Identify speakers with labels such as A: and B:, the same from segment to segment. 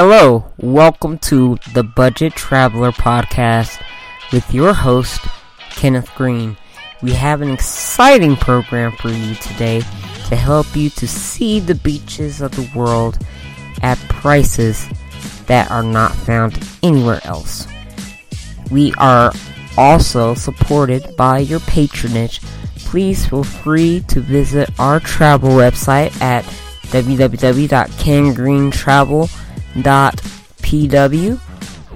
A: Hello, welcome to the Budget Traveler Podcast with your host, Kenneth Green. We have an exciting program for you today to help you to see the beaches of the world at prices that are not found anywhere else. We are also supported by your patronage. Please feel free to visit our travel website at www.kengreentravel.pw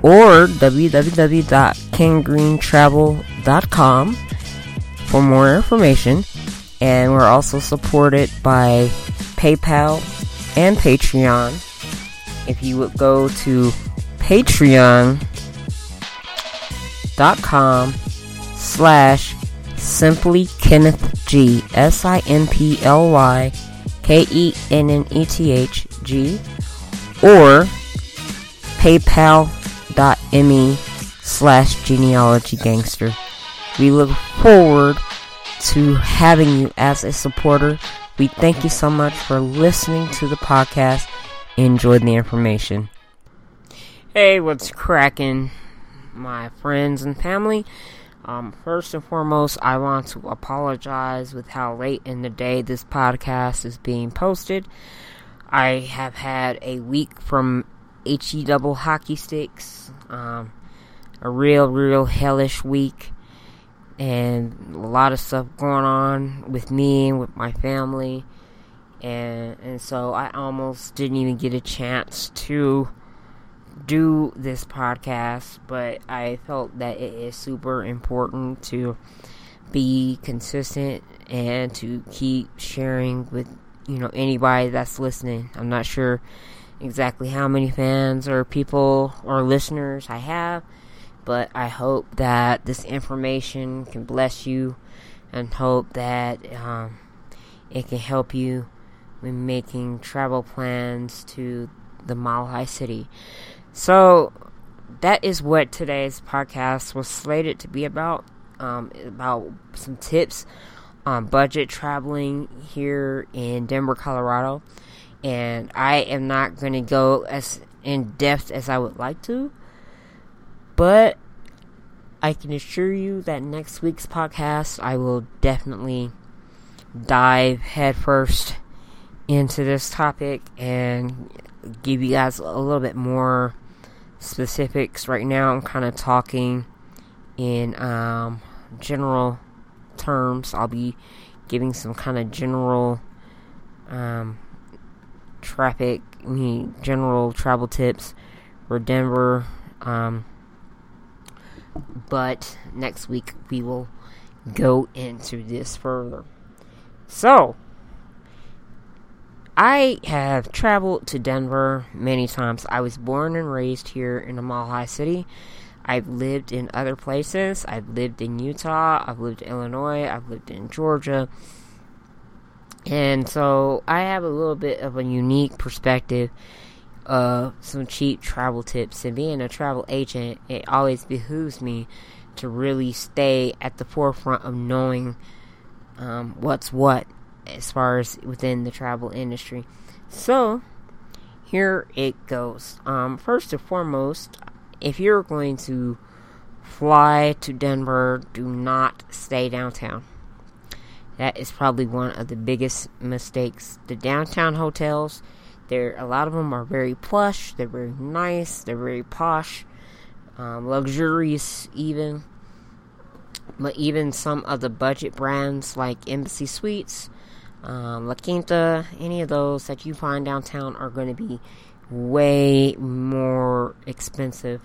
A: or www.kengreentravel.com for more information. And we're also supported by PayPal and Patreon. If you would go to patreon.com slash simply Kenneth G S I N P L Y K E N N E T H G or paypal.me slash genealogy gangster. We look forward to having you as a supporter. We thank you so much for listening to the podcast. Enjoy the information. Hey, what's cracking, my friends and family? Um, first and foremost, I want to apologize with how late in the day this podcast is being posted. I have had a week from HE double hockey sticks, um, a real, real hellish week, and a lot of stuff going on with me and with my family, and and so I almost didn't even get a chance to do this podcast, but I felt that it is super important to be consistent and to keep sharing with you know anybody that's listening. I'm not sure exactly how many fans or people or listeners I have, but I hope that this information can bless you and hope that um, it can help you when making travel plans to the Mile High City. So that is what today's podcast was slated to be about. Um, about some tips on budget traveling here in Denver, Colorado. And I am not going to go as in depth as I would like to, but I can assure you that next week's podcast I will definitely dive headfirst into this topic and give you guys a little bit more specifics. Right now, I'm kind of talking in um, general terms. I'll be giving some kind of general um, traffic, mean, general travel tips for Denver. Um, but next week we will go into this further. So, I have traveled to Denver many times. I was born and raised here in the Mile High City. I've lived in other places. I've lived in Utah. I've lived in Illinois. I've lived in Georgia. And so I have a little bit of a unique perspective of some cheap travel tips. And being a travel agent, it always behooves me to really stay at the forefront of knowing um, what's what as far as within the travel industry. So, here it goes. Um, first and foremost, if you're going to fly to Denver, do not stay downtown. That is probably one of the biggest mistakes. The downtown hotels, there a lot of them are very plush, they're very nice, they're very posh, um, luxurious even. But even some of the budget brands like Embassy Suites, um, La Quinta, any of those that you find downtown are going to be way more expensive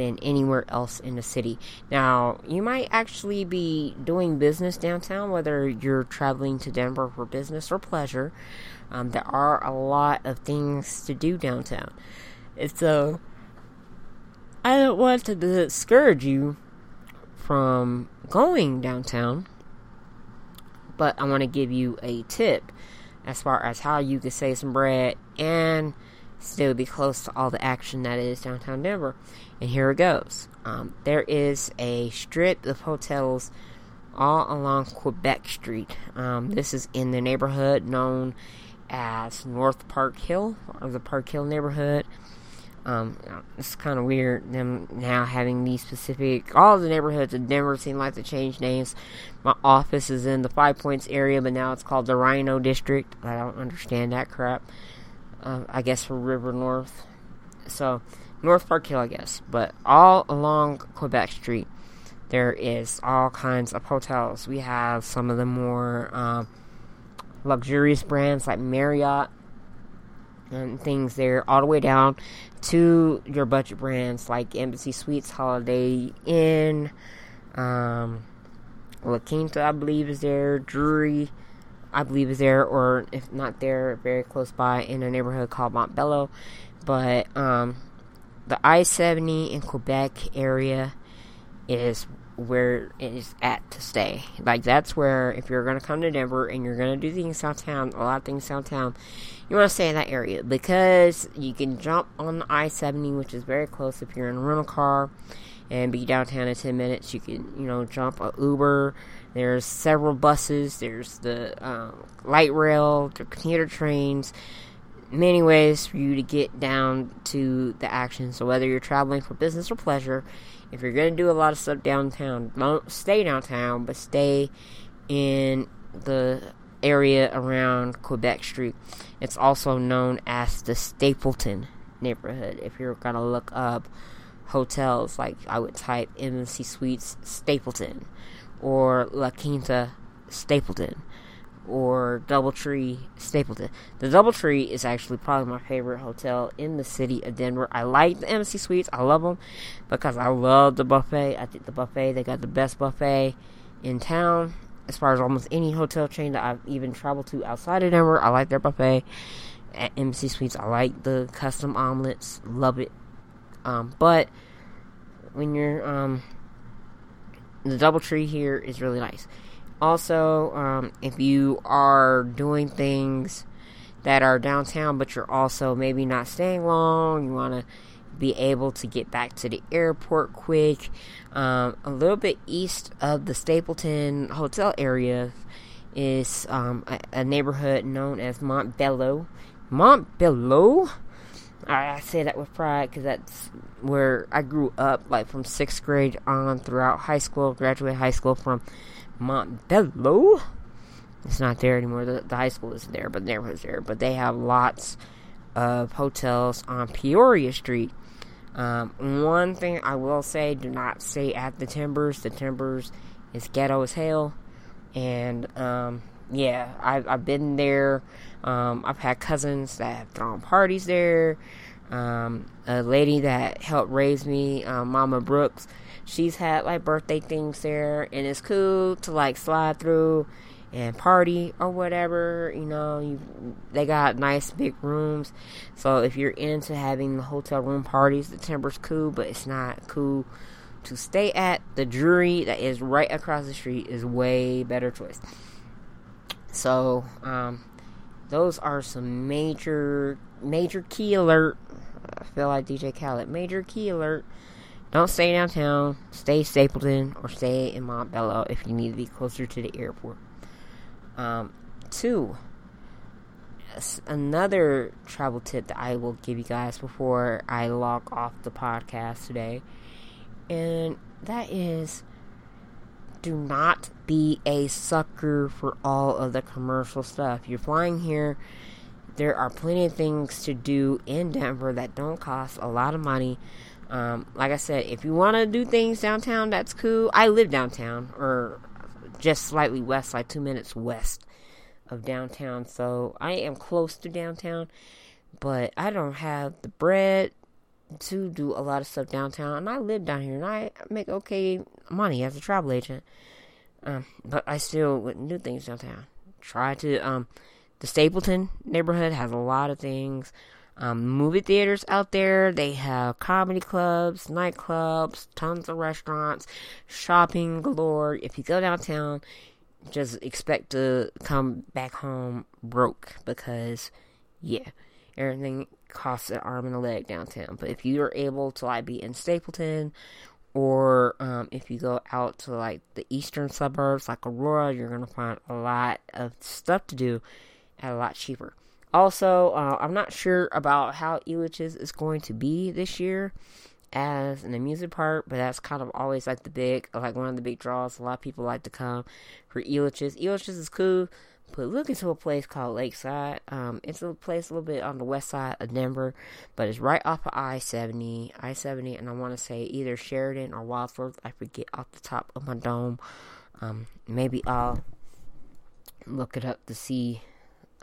A: than anywhere else in the city. Now, you might actually be doing business downtown, whether you're traveling to Denver for business or pleasure. Um, there are a lot of things to do downtown. So, I don't want to discourage you from going downtown but I want to give you a tip as far as how you can save some bread and still be close to all the action that is downtown Denver. And here it goes. Um, there is a strip of hotels all along Quebec Street. Um, this is in the neighborhood known as North Park Hill, or the Park Hill neighborhood. Um, it's kind of weird them now having these specific. All the neighborhoods in Denver seem like to change names. My office is in the Five Points area, but now it's called the RiNo District. I don't understand that crap. Uh, I guess for River North. So, North Park Hill, I guess. But all along Quebec Street, there is all kinds of hotels. We have some of the more um, luxurious brands like Marriott and things there, all the way down to your budget brands like Embassy Suites, Holiday Inn, um, La Quinta, I believe, is there, Drury, I believe, is there, or if not there, very close by in a neighborhood called Montbello. But um, the I 70 in Quebec area is where it is at to stay. Like that's where if you're gonna come to Denver and you're gonna do things downtown, a lot of things downtown, you want to stay in that area because you can jump on the I-70, which is very close if you're in a rental car, and be downtown in 10 minutes. You can you know jump a Uber. There's several buses. There's the um, light rail, the commuter trains. Many ways for you to get down to the action. So whether you're traveling for business or pleasure, if you're going to do a lot of stuff downtown, don't stay downtown, but stay in the area around Quebec Street. It's also known as the Stapleton neighborhood. If you're going to look up hotels, like I would type Embassy Suites Stapleton or La Quinta Stapleton or Doubletree Stapleton. The Doubletree is actually probably my favorite hotel in the city of Denver. I like the Embassy Suites. I love them because I love the buffet. I think the buffet, they got the best buffet in town as far as almost any hotel chain that I've even traveled to outside of Denver. I like their buffet. At Embassy Suites, I like the custom omelets. Love it. Um, but when you're um, the double tree here is really nice. Also, um, if you are doing things that are downtown, but you're also maybe not staying long, you want to be able to get back to the airport quick. Um, a little bit east of the Stapleton Hotel area is um, a, a, neighborhood known as Montbello. Montbello? I, I say that with pride because that's where I grew up, like from sixth grade on throughout high school, graduated high school from Montbello. It's not there anymore. The, the high school isn't there, but there was there. But they have lots of hotels on Peoria Street. Um, one thing I will say: do not stay at the Timbers. The Timbers is ghetto as hell, and um, yeah, I've I've been there. Um, I've had cousins that have thrown parties there. Um, a lady that helped raise me, um, Mama Brooks she's had like birthday things there, and it's cool to like slide through and party or whatever. You know, you they got nice big rooms. So if you're into having the hotel room parties, the Timber's cool, but it's not cool to stay at. The Drury that is right across the street is way better choice. So, um, those are some major major key alert. I feel like DJ Khaled. Major key alert don't stay downtown. Stay Stapleton or stay in Montbello if you need to be closer to the airport. Um, two, another travel tip that I will give you guys before I log off the podcast today, and that is do not be a sucker for all of the commercial stuff. You're flying here. There are plenty of things to do in Denver that don't cost a lot of money um, like I said, if you want to do things downtown, that's cool. I live downtown, or just slightly west, like two minutes west of downtown. So I am close to downtown, but I don't have the bread to do a lot of stuff downtown. And I live down here, and I make okay money as a travel agent. Um, but I still wouldn't do things downtown. Try to um, the Stapleton neighborhood has a lot of things um, movie theaters out there. They have comedy clubs, nightclubs, tons of restaurants, shopping galore. If you go downtown, just expect to come back home broke because, yeah, everything costs an arm and a leg downtown. But if you are able to like be in Stapleton, or um, if you go out to like the eastern suburbs like Aurora, you're gonna find a lot of stuff to do at a lot cheaper. Also, uh, I'm not sure about how Elitch's is going to be this year as an amusement park, but that's kind of always like the big, like one of the big draws. A lot of people like to come for Elitch's. Elitch's is cool, but look into a place called Lakeside. Um, it's a place a little bit on the west side of Denver, but it's right off of I 70, I 70, and I want to say either Sheridan or Wadsworth. I forget off the top of my dome. Um, maybe I'll look it up to see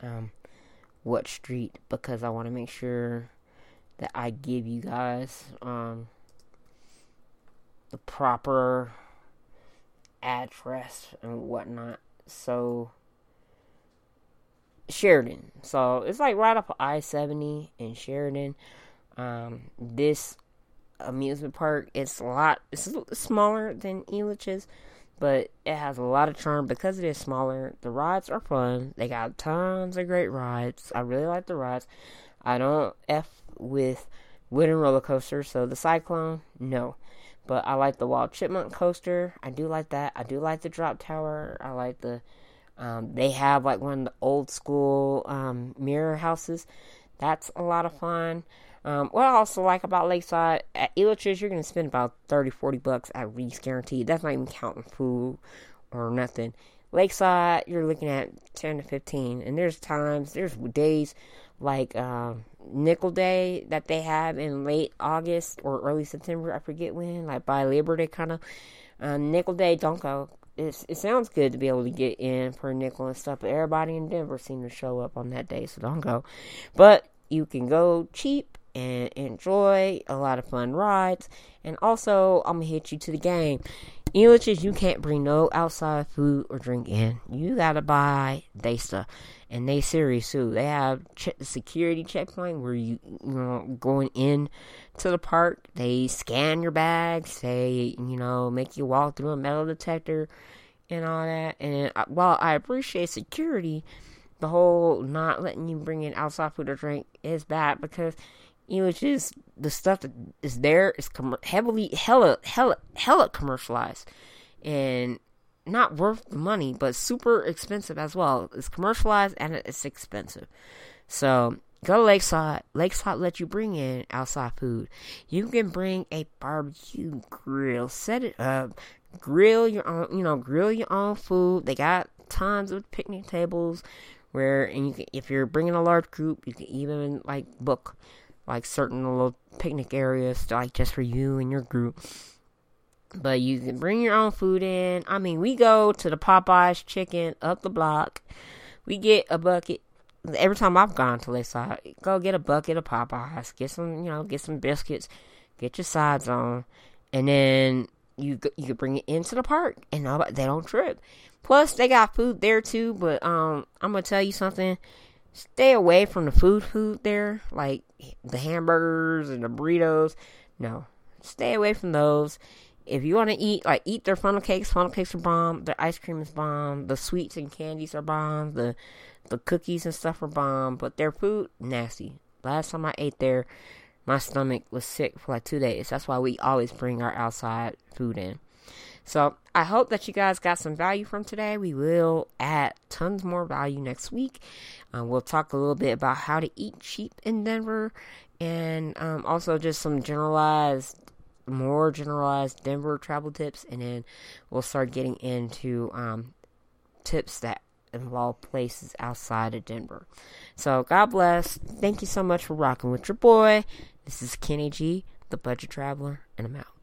A: um, what street because I want to make sure that I give you guys um, the proper address and whatnot. So Sheridan. So it's like right off of I seventy in Sheridan. Um, this amusement park it's a lot it's smaller than Elitch's, but it has a lot of charm because it is smaller. The rides are fun. They got tons of great rides. I really like the rides. I don't f with wooden roller coasters, so the Cyclone, no. But I like the Wild Chipmunk coaster. I do like that. I do like the Drop Tower. I like the um, they have like one of the old school um, mirror houses. That's a lot of fun. Um, what I also like about Lakeside, at Elitch's, you're going to spend about 30, 40 bucks at least guaranteed. That's not even counting food or nothing. Lakeside, you're looking at 10 to 15. And there's times, there's days like uh, Nickel Day that they have in late August or early September. I forget when, like by Labor Day kind of. Uh, nickel Day, don't go it's, it sounds good to be able to get in for nickel and stuff, but everybody in Denver seemed to show up on that day, so don't go. But you can go cheap and enjoy a lot of fun rides. And also, I'm gonna hit you to the game. Elitch's, you can't bring no outside food or drink in. You gotta buy they stuff, and they serious too. They have check security checkpoint where you you know going in to the park. They scan your bags. They you know make you walk through a metal detector and all that. And uh, while I appreciate security, the whole not letting you bring in outside food or drink is bad because you know, it's just the stuff that is there is com- heavily, hella, hella, hella commercialized, and not worth the money, but super expensive as well. It's commercialized and it's expensive. So go to Lakeside. Lakeside let you bring in outside food. You can bring a barbecue grill, set it up, grill your own, you know, grill your own food. They got tons of picnic tables where, and you can, if you're bringing a large group, you can even like book like certain little picnic areas like just for you and your group. But you can bring your own food in. I mean, we go to the Popeyes chicken up the block. We get a bucket. Every time I've gone to Lakeside, go get a bucket of Popeyes. Get some, you know, get some biscuits. Get your sides on, and then you you can bring it into the park, and they don't trip. Plus, they got food there too. But um, I'm gonna tell you something stay away from the food food there, like the hamburgers and the burritos. No, stay away from those. If you want to eat, like eat their funnel cakes. Funnel cakes are bomb. Their ice cream is bomb. The sweets and candies are bomb. The the cookies and stuff are bomb. But their food nasty. Last time I ate there, my stomach was sick for like two days. That's why we always bring our outside food in. So I hope that you guys got some value from today. We will add tons more value next week. Uh, we'll talk a little bit about how to eat cheap in Denver and um, also just some generalized, more generalized Denver travel tips. And then we'll start getting into um, tips that involve places outside of Denver. So God bless. Thank you so much for rocking with your boy. This is Kenny G, the budget traveler, and I'm out.